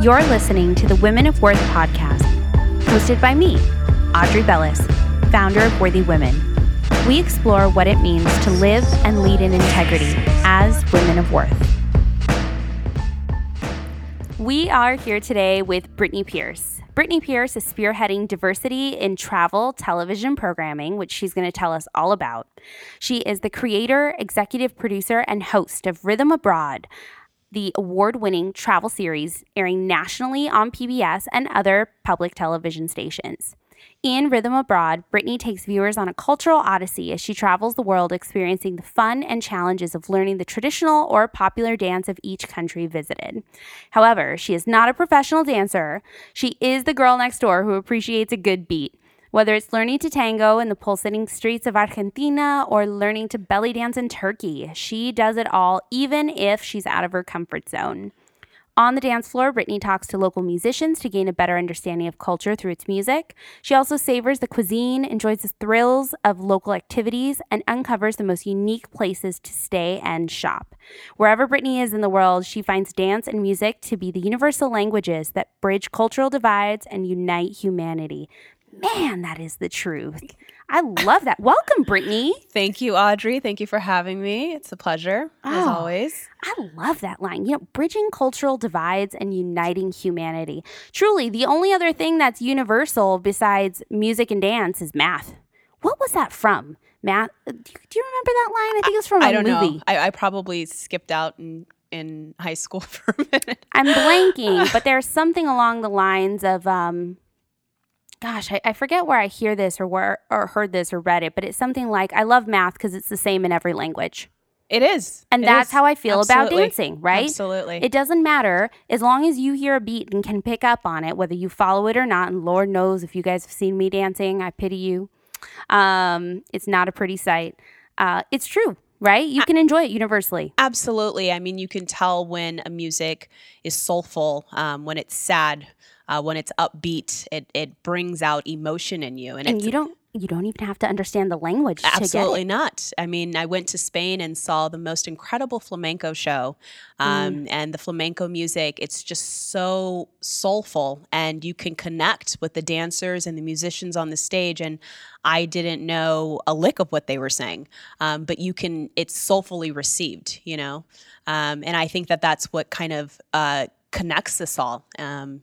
You're listening to the Women of Worth podcast, hosted by me, Audrey Bellis, founder of Worthy Women. We explore what it means to live and lead in integrity as women of worth. We are here today with Brittany Pierce. Brittany Pierce is spearheading diversity in travel television programming, which she's going to tell us all about. She is the creator, executive producer, and host of Rhythm Abroad, the award winning travel series airing nationally on PBS and other public television stations. In Rhythm Abroad, Brittany takes viewers on a cultural odyssey as she travels the world experiencing the fun and challenges of learning the traditional or popular dance of each country visited. However, she is not a professional dancer. She is the girl next door who appreciates a good beat. Whether it's learning to tango in the pulsating streets of Argentina or learning to belly dance in Turkey, she does it all, even if she's out of her comfort zone. On the dance floor, Brittany talks to local musicians to gain a better understanding of culture through its music. She also savors the cuisine, enjoys the thrills of local activities, and uncovers the most unique places to stay and shop. Wherever Brittany is in the world, she finds dance and music to be the universal languages that bridge cultural divides and unite humanity. Man, that is the truth. I love that. Welcome, Brittany. Thank you, Audrey. Thank you for having me. It's a pleasure, as Oh. always. I love that line. You know, bridging cultural divides and uniting humanity. Truly, the only other thing that's universal besides music and dance is math. What was that from? Math? Do you, remember that line? I think it was from a I don't movie. know. I, I probably skipped out in, in high school for a minute. I'm blanking, but there's something along the lines of, um, gosh, I, I forget where I hear this or where or heard this or read it, but it's something like, "I love math because it's the same in every language," It is. and It that's is. how I feel about dancing. Right? Absolutely. It doesn't matter as long as you hear a beat and can pick up on it, whether you follow it or not. And Lord knows if you guys have seen me dancing, I pity you. Um, it's not a pretty sight. Uh, it's true, right? You can enjoy it universally. Absolutely. I mean, you can tell when a music is soulful, um, when it's sad, uh, when it's upbeat. It it brings out emotion in you, and, And it's you don't you don't even have to understand the language Absolutely not. I mean, I went to Spain and saw the most incredible flamenco show. Um, And the flamenco music, it's just so soulful, and you can connect with the dancers and the musicians on the stage. And I didn't know a lick of what they were saying, um, but you can, it's soulfully received, you know? Um, and I think that that's what kind of uh, connects us all. Um,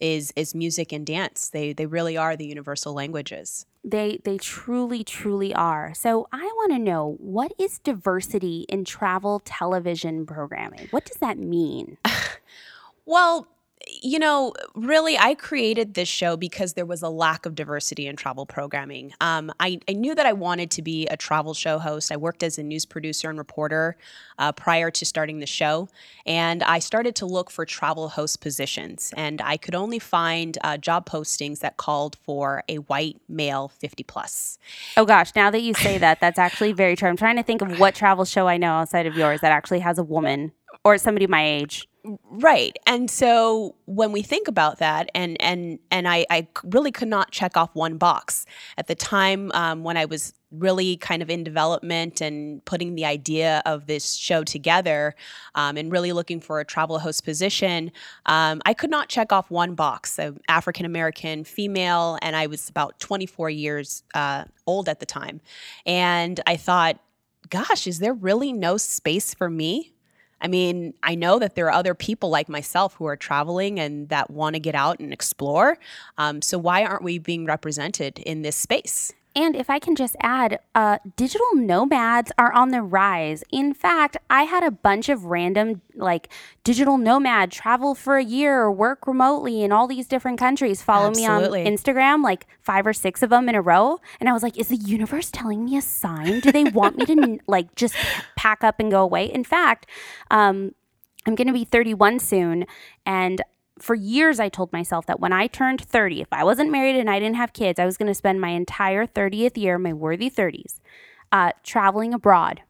is is music and dance? They they really are the universal languages. They they truly truly are. So I want to know what is diversity in travel television programming? What does that mean? Well, you know, really, I created this show because there was a lack of diversity in travel programming. Um, I, I knew that I wanted to be a travel show host. I worked as a news producer and reporter uh, prior to starting the show, and I started to look for travel host positions. And I could only find uh, job postings that called for a white male 50 plus. Oh gosh, now that you say that, that's actually very true. I'm trying to think of what travel show I know outside of yours that actually has a woman or somebody my age. Right. And so when we think about that, and and and I, I really could not check off one box at the time um, when I was really kind of in development and putting the idea of this show together, um, and really looking for a travel host position. Um, I could not check off one box. So African American female, and I was about 24 years uh, old at the time, and I thought, gosh, is there really no space for me? I mean, I know that there are other people like myself who are traveling and that want to get out and explore. Um, so why aren't we being represented in this space? And if I can just add, uh, digital nomads are on the rise. In fact, I had a bunch of random, like, digital nomad travel for a year or work remotely in all these different countries follow Absolutely. me on Instagram, like five or six of them in a row. And I was like, is the universe telling me a sign? Do they want me to, like, just pack up and go away? In fact, um, I'm going to be 31 soon. And for years, I told myself that when I turned 30, if I wasn't married and I didn't have kids, I was going to spend my entire 30th year, my worthy 30s, uh, traveling abroad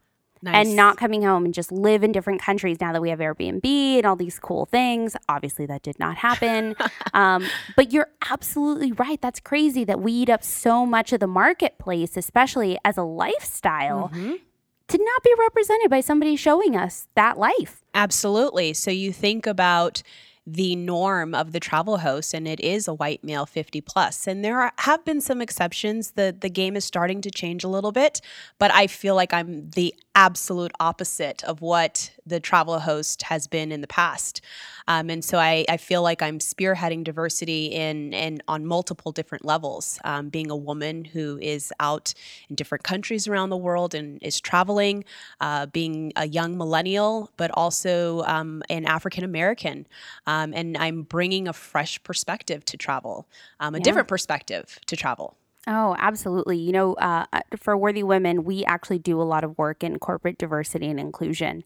Nice. and not coming home and just live in different countries now that we have Airbnb and all these cool things. Obviously, that did not happen. um, but you're absolutely right. That's crazy that we eat up so much of the marketplace, especially as a lifestyle, Mhm. to not be represented by somebody showing us that life. Absolutely. So you think about the norm of the travel host and it is a white male 50 plus. And there are, have been some exceptions. The the game is starting to change a little bit but i feel like i'm the absolute opposite of what the travel host has been in the past um, and so I, I feel like i'm spearheading diversity in in on multiple different levels um, being a woman who is out in different countries around the world and is traveling uh, being a young millennial but also um, an african american um, and I'm bringing a fresh perspective to travel, um, a yeah. different perspective to travel. Oh, absolutely. You know, uh, for Worthy Women, we actually do a lot of work in corporate diversity and inclusion.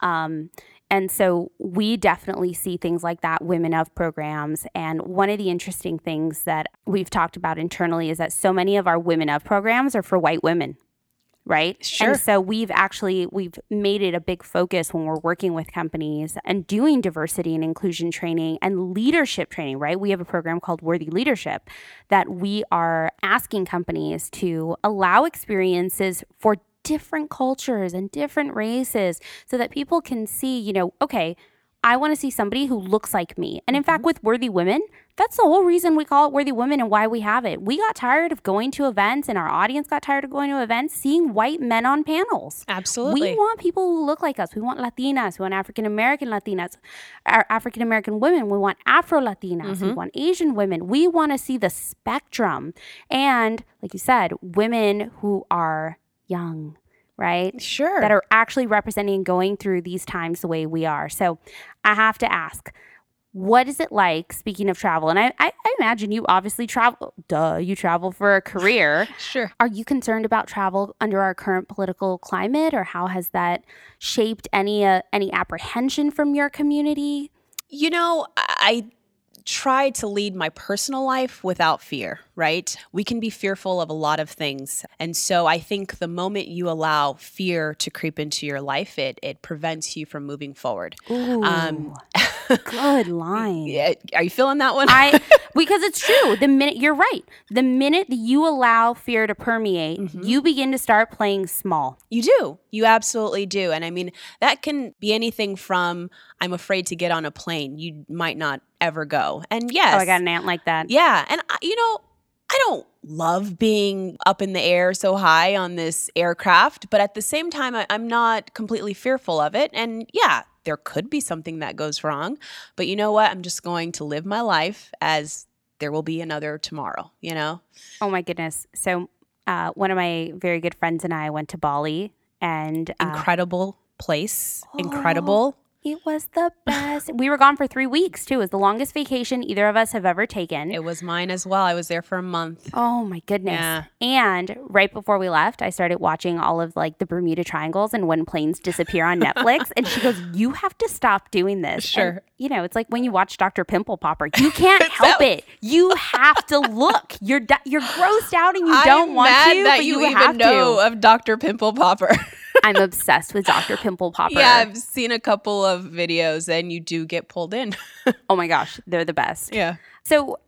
Um, and so we definitely see things like that, women of programs. And one of the interesting things that we've talked about internally is that so many of our women of programs are for white women right? Sure. And so we've actually we've made it a big focus when we're working with companies and doing diversity and inclusion training and leadership training, right? We have a program called Worthy Leadership that we are asking companies to allow experiences for different cultures and different races so that people can see, you know, okay, I want to see somebody who looks like me. And in mm-hmm. fact, with Worthy Women, that's the whole reason we call it Worthy Women and why we have it. We got tired of going to events and our audience got tired of going to events seeing white men on panels. Absolutely. We want people who look like us. We want Latinas. We want African American Latinas, our African American women. We want Afro Latinas. Mm-hmm. We want Asian women. We want to see the spectrum. And like you said, women who are young right? Sure. That are actually representing going through these times the way we are. So I have to ask, what is it like speaking of travel and I, I, I, imagine you obviously travel duh you travel for a career sure are you concerned about travel under our current political climate or how has that shaped any uh, any apprehension from your community you know i try to lead my personal life without fear, right? We can be fearful of a lot of things. And so I think the moment you allow fear to creep into your life, it it prevents you from moving forward. Ooh, um, good line. Yeah are you feeling that one? I because it's true. The minute you're right, the minute that you allow fear to permeate, mm-hmm. you begin to start playing small. You do. You absolutely do. And I mean, that can be anything from I'm afraid to get on a plane. You might not ever go. And yes. Oh, I got an aunt like that. Yeah. And, I, you know, I don't love being up in the air so high on this aircraft, but at the same time, I, I'm not completely fearful of it. And yeah, there could be something that goes wrong. But you know what? I'm just going to live my life as there will be another tomorrow, you know? Oh my goodness. So, uh, one of my very good friends and I went to Bali and uh, incredible place, oh, incredible. It was the best. we were gone for three weeks too. It was the longest vacation either of us have ever taken. It was mine as well. I was there for a month. Oh my goodness. Yeah. And right before we left, I started watching all of like the Bermuda Triangles and when planes disappear on Netflix. and she goes, You have to stop doing this. Sure. And, you know, it's like when you watch Dr. Pimple Popper. You can't help it. You have to look. You're you're grossed out and you I'm don't want to. That you, you even know to. of Dr. Pimple Popper. I'm obsessed with Dr. Pimple Popper. Yeah, I've seen a couple of videos and you do get pulled in. oh my gosh, they're the best. Yeah. So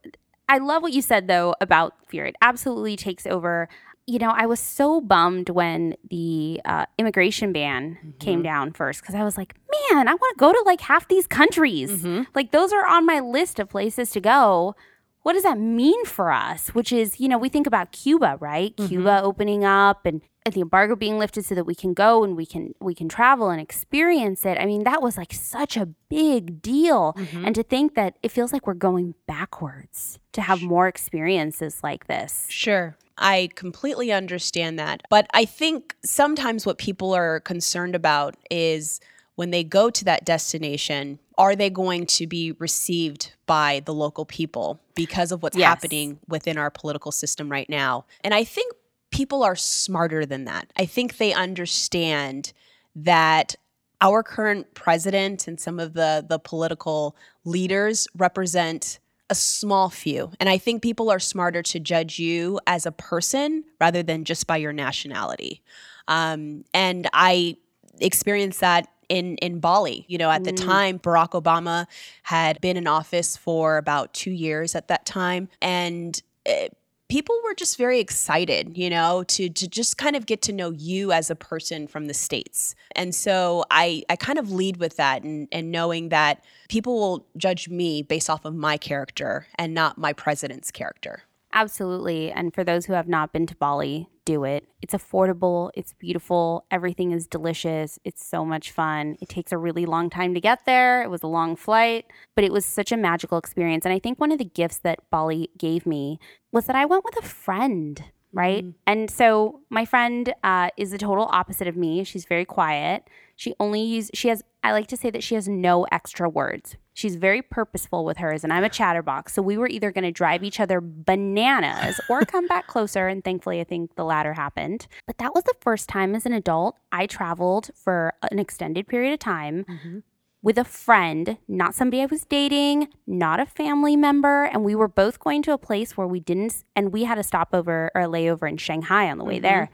I love what you said though about fear. It absolutely takes over. You know, I was so bummed when the uh, immigration ban mm-hmm. came down first because I was like, man, I want to go to like half these countries. Mm-hmm. Like, those are on my list of places to go what does that mean for us? Which is, you know, we think about Cuba, right? Mm-hmm. Cuba opening up and the embargo being lifted so that we can go and we can we can travel and experience it. I mean, that was like such a big deal. Mm-hmm. And to think that it feels like we're going backwards to have more experiences like this. Sure. I completely understand that. But I think sometimes what people are concerned about is when they go to that destination, are they going to be received by the local people because of what's yes. happening within our political system right now? And I think people are smarter than that. I think they understand that our current president and some of the the political leaders represent a small few. And I think people are smarter to judge you as a person rather than just by your nationality. Um, and I experienced that in in Bali. You know, at the mm. time, Barack Obama had been in office for about two years at that time, and. It, people were just very excited, you know, to to just kind of get to know you as a person from the states. And so I I kind of lead with that and and knowing that people will judge me based off of my character and not my president's character. Absolutely. And for those who have not been to Bali, do it. It's affordable, it's beautiful, everything is delicious, it's so much fun. It takes a really long time to get there. It was a long flight, but it was such a magical experience. And I think one of the gifts that Bali gave me was that I went with a friend. Right. Mm-hmm. And so my friend uh, is the total opposite of me. She's very quiet. She only uses, she has, I like to say that she has no extra words. She's very purposeful with hers, and I'm a chatterbox. So we were either going to drive each other bananas or come back closer. And thankfully, I think the latter happened. But that was the first time as an adult I traveled for an extended period of time. Mm-hmm. With a friend, not somebody I was dating, not a family member. And we were both going to a place where we didn't, and we had a stopover or a layover in Shanghai on the way mm-hmm. there.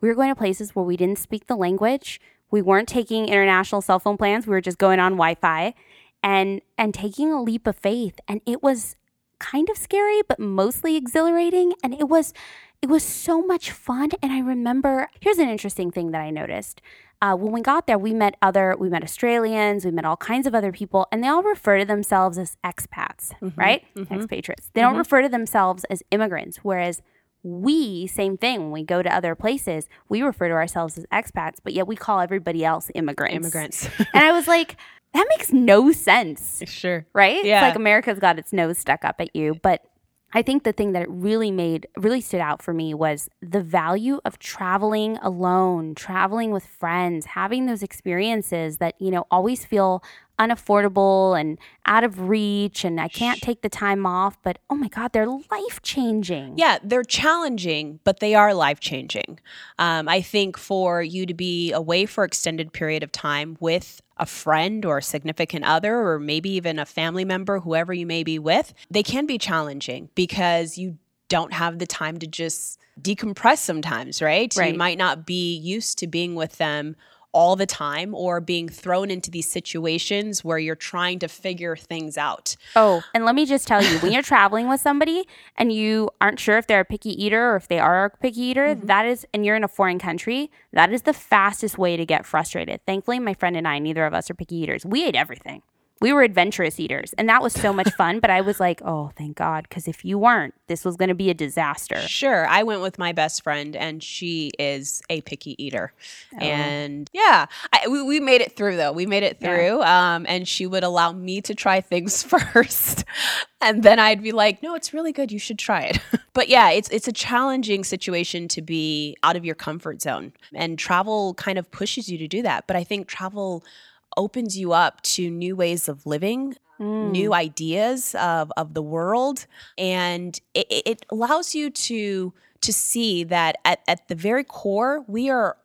We were going to places where we didn't speak the language. We weren't taking international cell phone plans. We were just going on Wi Fi and and taking a leap of faith. And it was kind of scary but mostly exhilarating. And it was it was so much fun. And i remember here's an interesting thing that i noticed. Uh, when we got there we met other we met australians we met all kinds of other people and they all refer to themselves as expats mm-hmm, right? mm-hmm. expatriates. They mm-hmm. don't refer to themselves as immigrants whereas we same thing when we go to other places we refer to ourselves as expats but yet we call everybody else immigrants. Immigrants. And i was like that makes no sense. Sure. Right? Yeah. It's like America's got its nose stuck up at you. But I think the thing that it really made, really stood out for me was the value of traveling alone, traveling with friends, having those experiences that, you know, always feel unaffordable and out of reach and I can't take the time off, but oh my God, they're life changing. Yeah, they're challenging, but they are life changing. Um, I think for you to be away for extended period of time with a friend or a significant other or maybe even a family member, whoever you may be with, they can be challenging because you don't have the time to just decompress sometimes, right? right? You might not be used to being with them all the time or being thrown into these situations where you're trying to figure things out. Oh, and let me just tell you when you're traveling with somebody and you aren't sure if they're a picky eater or if they are a picky eater, mm-hmm. that is, and you're in a foreign country, that is the fastest way to get frustrated. Thankfully, my friend and I, neither of us are picky eaters. We ate everything we were adventurous eaters and that was so much fun but i was like oh thank god because if you weren't this was going to be a disaster sure i went with my best friend and she is a picky eater oh. and yeah I, we, we made it through though we made it through yeah. um, and she would allow me to try things first and then i'd be like no it's really good you should try it but yeah it's it's a challenging situation to be out of your comfort zone and travel kind of pushes you to do that but i think travel opens you up to new ways of living, mm. new ideas of, of the world. And it, it allows you to to see that at, at the very core, we are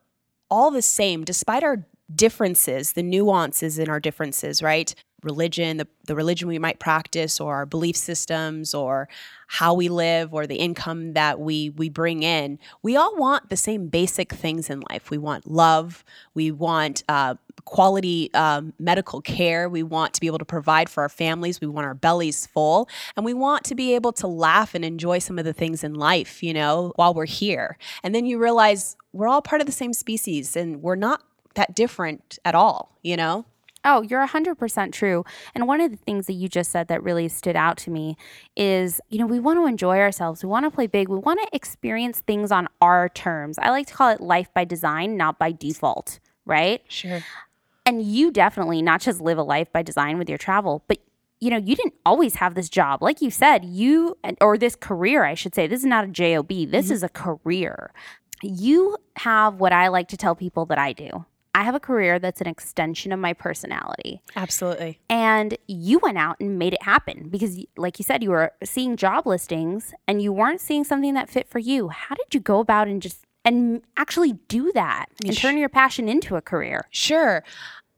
all the same, despite our differences, the nuances in our differences, right? Religion, the, the religion we might practice, or our belief systems, or how we live, or the income that we we bring in. We all want the same basic things in life. We want love. We want uh, quality um, medical care. We want to be able to provide for our families. We want our bellies full. And we want to be able to laugh and enjoy some of the things in life, you know, while we're here. And then you realize we're all part of the same species and we're not that different at all, you know? Oh, you're 100% true. And one of the things that you just said that really stood out to me is, you know, we want to enjoy ourselves. We want to play big. We want to experience things on our terms. I like to call it life by design, not by default, right? Sure. And you definitely not just live a life by design with your travel, but you know, you didn't always have this job. Like you said, you or this career, I should say. This is not a job. This mm-hmm. is a career. You have what I like to tell people that I do. I have a career that's an extension of my personality. Absolutely. And you went out and made it happen because, like you said, you were seeing job listings and you weren't seeing something that fit for you. How did you go about and just and actually do that and turn your passion into a career? Sure.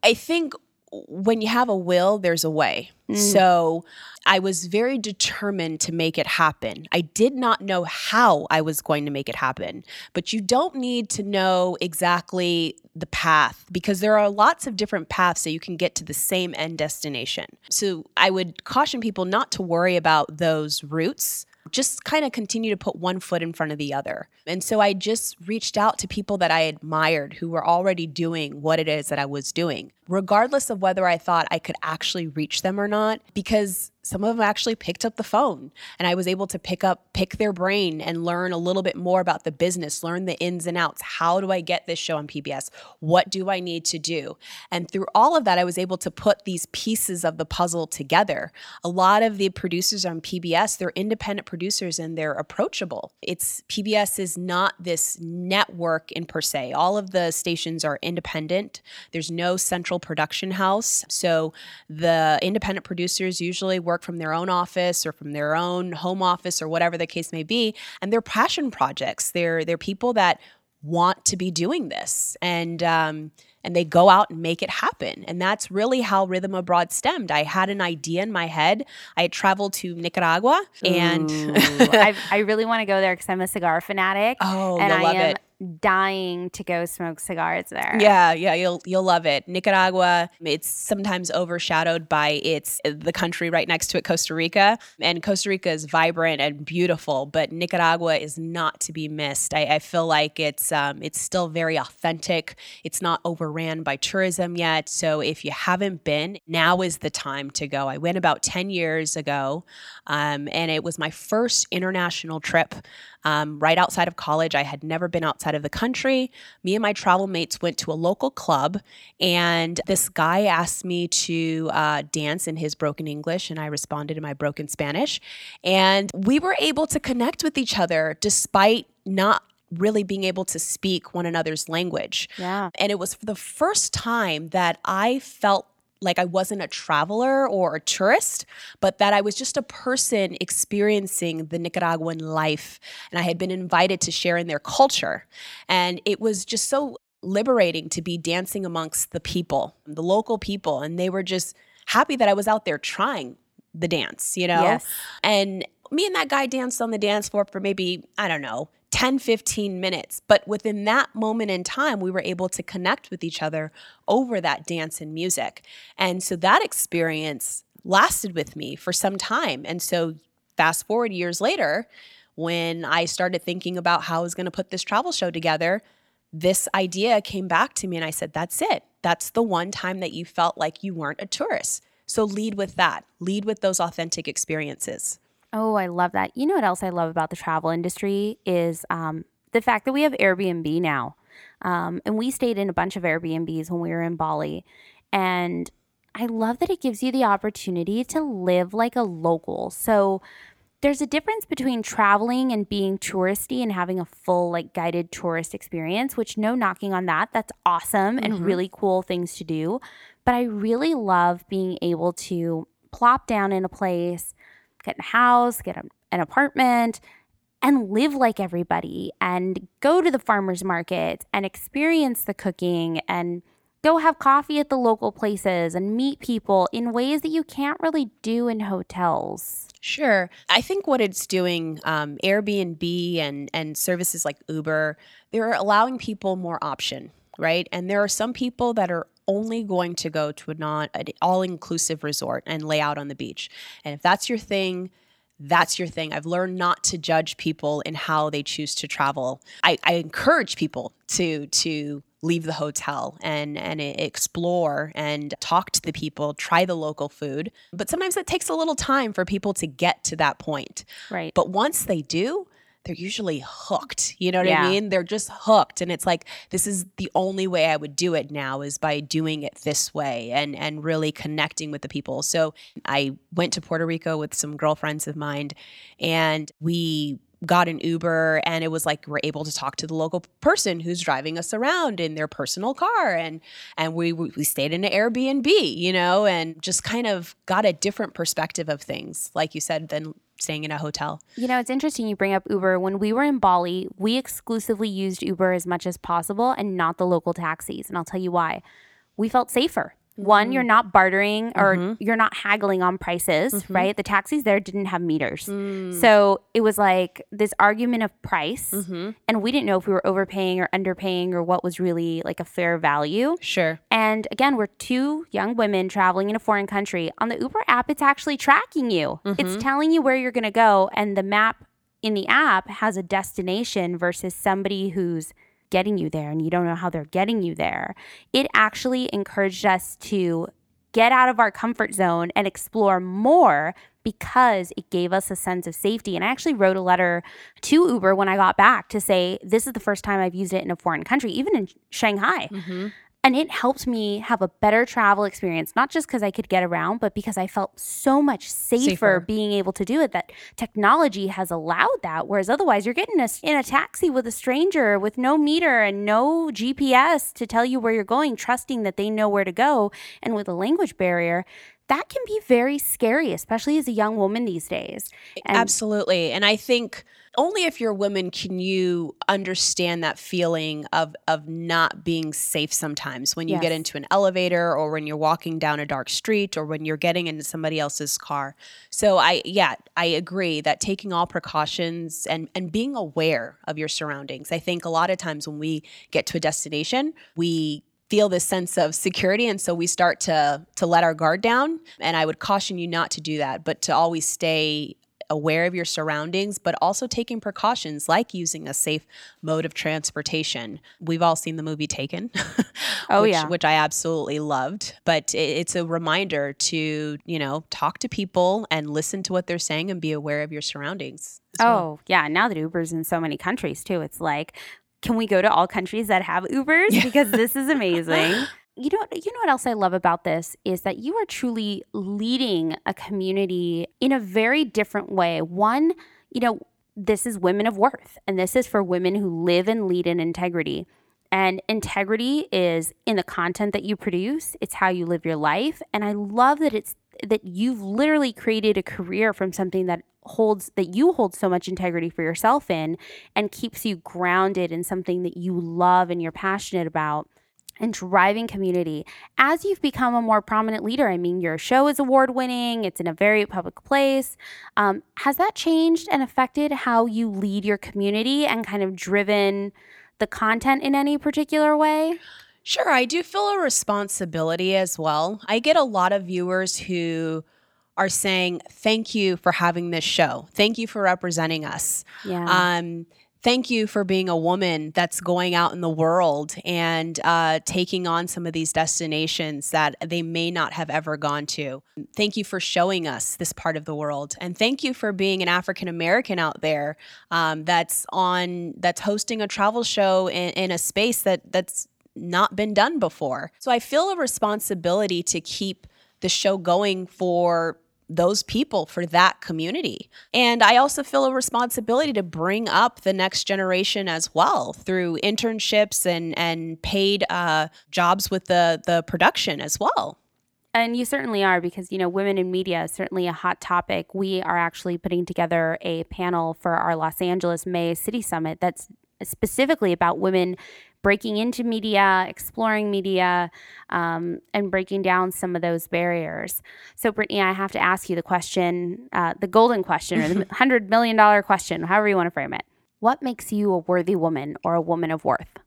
I think when you have a will, there's a way. Mm. So I was very determined to make it happen. I did not know how I was going to make it happen, but you don't need to know exactly the path because there are lots of different paths that you can get to the same end destination. So I would caution people not to worry about those routes just kind of continue to put one foot in front of the other. And so I just reached out to people that I admired who were already doing what it is that I was doing, regardless of whether I thought I could actually reach them or not, because some of them actually picked up the phone and I was able to pick up, pick their brain and learn a little bit more about the business, learn the ins and outs. How do I get this show on PBS? What do I need to do? And through all of that, I was able to put these pieces of the puzzle together. A lot of the producers on PBS, they're independent producers and they're approachable. It's PBS is not this network in per se. All of the stations are independent. There's no central production house. So the independent producers usually work from their own office or from their own home office or whatever the case may be. And they're passion projects. They're they're people that want to be doing this. And um, and they go out and make it happen. And that's really how Rhythm Abroad stemmed. I had an idea in my head. I had traveled to Nicaragua and I really want to go there because I'm a cigar fanatic. Oh, and you'll I love am it. Dying to go smoke cigars there. Yeah, yeah, you'll you'll love it. Nicaragua, it's sometimes overshadowed by its the country right next to it, Costa Rica, and Costa Rica is vibrant and beautiful, but Nicaragua is not to be missed. I, I feel like it's um, it's still very authentic. It's not overran by tourism yet, so if you haven't been, now is the time to go. I went about ten years ago, um, and it was my first international trip um, right outside of college. I had never been outside of the country. Me and my travel mates went to a local club, and this guy asked me to uh, dance in his broken English, and I responded in my broken Spanish. And we were able to connect with each other despite not really being able to speak one another's language. Yeah. And it was for the first time that I felt like I wasn't a traveler or a tourist, but that I was just a person experiencing the Nicaraguan life. And I had been invited to share in their culture. And it was just so liberating to be dancing amongst the people, the local people. And they were just happy that I was out there trying the dance, you know? Yes. And me and that guy danced on the dance floor for maybe, I don't know, 10, 15 minutes. But within that moment in time, we were able to connect with each other over that dance and music. And so that experience lasted with me for some time. And so, fast forward years later, when I started thinking about how I was going to put this travel show together, this idea came back to me and I said, That's it. That's the one time that you felt like you weren't a tourist. So lead with that, lead with those authentic experiences. Oh, I love that. You know what else I love about the travel industry is um, the fact that we have Airbnb now. Um, and we stayed in a bunch of Airbnbs when we were in Bali. And I love that it gives you the opportunity to live like a local. So there's a difference between traveling and being touristy and having a full like guided tourist experience, which no knocking on that. That's awesome and really cool things to do. But I really love being able to plop down in a place, get a house, get a, an apartment, and live like everybody and go to the farmers market and experience the cooking and go have coffee at the local places and meet people in ways that you can't really do in hotels. Sure. I think what it's doing, um, Airbnb and and services like Uber, they're allowing people more option, right? And there are some people that are only going to go to a non an all inclusive resort and lay out on the beach. And if that's your thing, that's your thing. I've learned not to judge people in how they choose to travel. I, I encourage people to to leave the hotel and and explore and talk to the people, try the local food. But sometimes it takes a little time for people to get to that point. Right. But once they do, they're usually hooked. You know what Yeah. I mean? They're just hooked. And it's like, this is the only way I would do it now is by doing it this way and and really connecting with the people. So I went to Puerto Rico with some girlfriends of mine and we got an Uber and it was like we're able to talk to the local person who's driving us around in their personal car and and we we stayed in an Airbnb, you know, and just kind of got a different perspective of things, like you said, than staying in a hotel. You know, it's interesting you bring up Uber. When we were in Bali, we exclusively used Uber as much as possible and not the local taxis. And I'll tell you why. We felt safer. One, you're mm-hmm. not bartering or mm-hmm. you're not haggling on prices, mm-hmm. right? The taxis there didn't have meters. Mm. So it was like this argument of price. And we didn't know if we were overpaying or underpaying or what was really like a fair value. Sure. And again, we're two young women traveling in a foreign country. On the Uber app, it's actually tracking you. It's telling you where you're going to go, and the map in the app has a destination versus somebody who's getting you there and you don't know how they're getting you there. It actually encouraged us to get out of our comfort zone and explore more because it gave us a sense of safety. And I actually wrote a letter to Uber when I got back to say, this is the first time I've used it in a foreign country, even in Shanghai. Mm-hmm. And it helped me have a better travel experience, not just because I could get around, but because I felt so much safer, safer, being able to do it. That technology has allowed that. Whereas otherwise, you're getting a, in a taxi with a stranger with no meter and no GPS to tell you where you're going, trusting that they know where to go. And with a language barrier, that can be very scary, especially as a young woman these days. And Absolutely. And I think only if you're a woman can you understand that feeling of of not being safe sometimes when you yes. get into an elevator or when you're walking down a dark street or when you're getting into somebody else's car. So I yeah, I agree that taking all precautions and and being aware of your surroundings. I think a lot of times when we get to a destination, we feel this sense of security and so we start to to let our guard down. And i would caution you not to do that but to always stay aware of your surroundings but also taking precautions like using a safe mode of transportation. We've all seen the movie taken oh which, yeah. which i absolutely loved but it's a reminder to you know talk to people and listen to what they're saying and be aware of your surroundings Oh, yeah. Now that Uber's in so many countries too, it's like can we go to all countries that have Ubers? Because this is amazing. you know, you know what else I love about this is that you are truly leading a community in a very different way. One, you know, this is women of worth, and this is for women who live and lead in integrity. And integrity is in the content that you produce, it's how you live your life. And I love that it's that you've literally created a career from something that holds that you hold so much integrity for yourself in and keeps you grounded in something that you love and you're passionate about and driving community as you've become a more prominent leader. I mean, your show is award winning, it's in a very public place. Um, has that changed and affected how you lead your community and kind of driven the content in any particular way? Sure, I do feel a responsibility as well. I get a lot of viewers who are saying, Thank you for having this show. Thank you for representing us. Yeah. Um, thank you for being a woman that's going out in the world and uh, taking on some of these destinations that they may not have ever gone to. Thank you for showing us this part of the world, and thank you for being an African American out there um, that's on that's hosting a travel show in, in a space that that's not been done before. So I feel a responsibility to keep the show going for those people for that community. And I also feel a responsibility to bring up the next generation as well through internships and and paid uh, jobs with the the production as well. And you certainly are because, you know, women in media is certainly a hot topic. We are actually putting together a panel for our Los Angeles May City Summit that's specifically about women breaking into media, exploring media, um, and breaking down some of those barriers. So, Brittany, I have to ask you the question, uh, the golden question, or the $100 million question, however you want to frame it. What makes you a worthy woman or a woman of worth?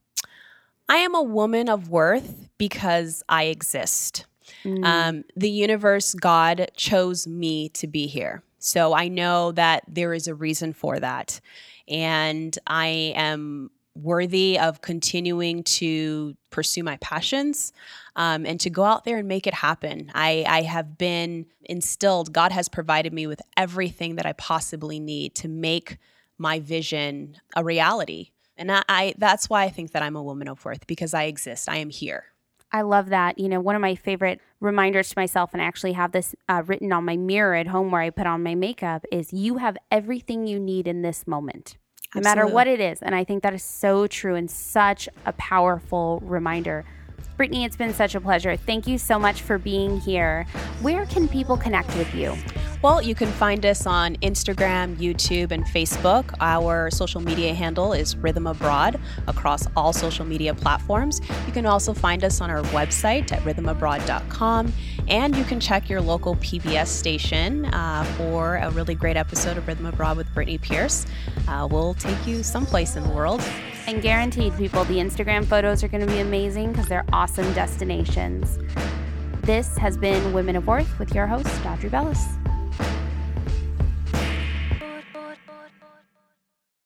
I am a woman of worth because I exist. Mm. Um, the universe, God chose me to be here. So I know that there is a reason for that. And I am worthy of continuing to pursue my passions um, and to go out there and make it happen. I, I have been instilled, God has provided me with everything that I possibly need to make my vision a reality. And I, I that's why I think that I'm a woman of worth because I exist. I am here. I love that. You know, one of my favorite reminders to myself, and I actually have this uh, written on my mirror at home where I put on my makeup, is you have everything you need in this moment no matter what it is. And I think that is so true and such a powerful reminder. Brittany, it's been such a pleasure. Thank you so much for being here. Where can people connect with you? Well, you can find us on Instagram, YouTube, and Facebook. Our social media handle is Rhythm Abroad across all social media platforms. You can also find us on our website at rhythmabroad.com. And you can check your local PBS station uh, for a really great episode of Rhythm Abroad with Brittany Pierce. Uh, we'll take you someplace in the world. And guaranteed, people, the Instagram photos are going to be amazing because they're awesome destinations. This has been Women of Worth with your host, Audrey Bellis.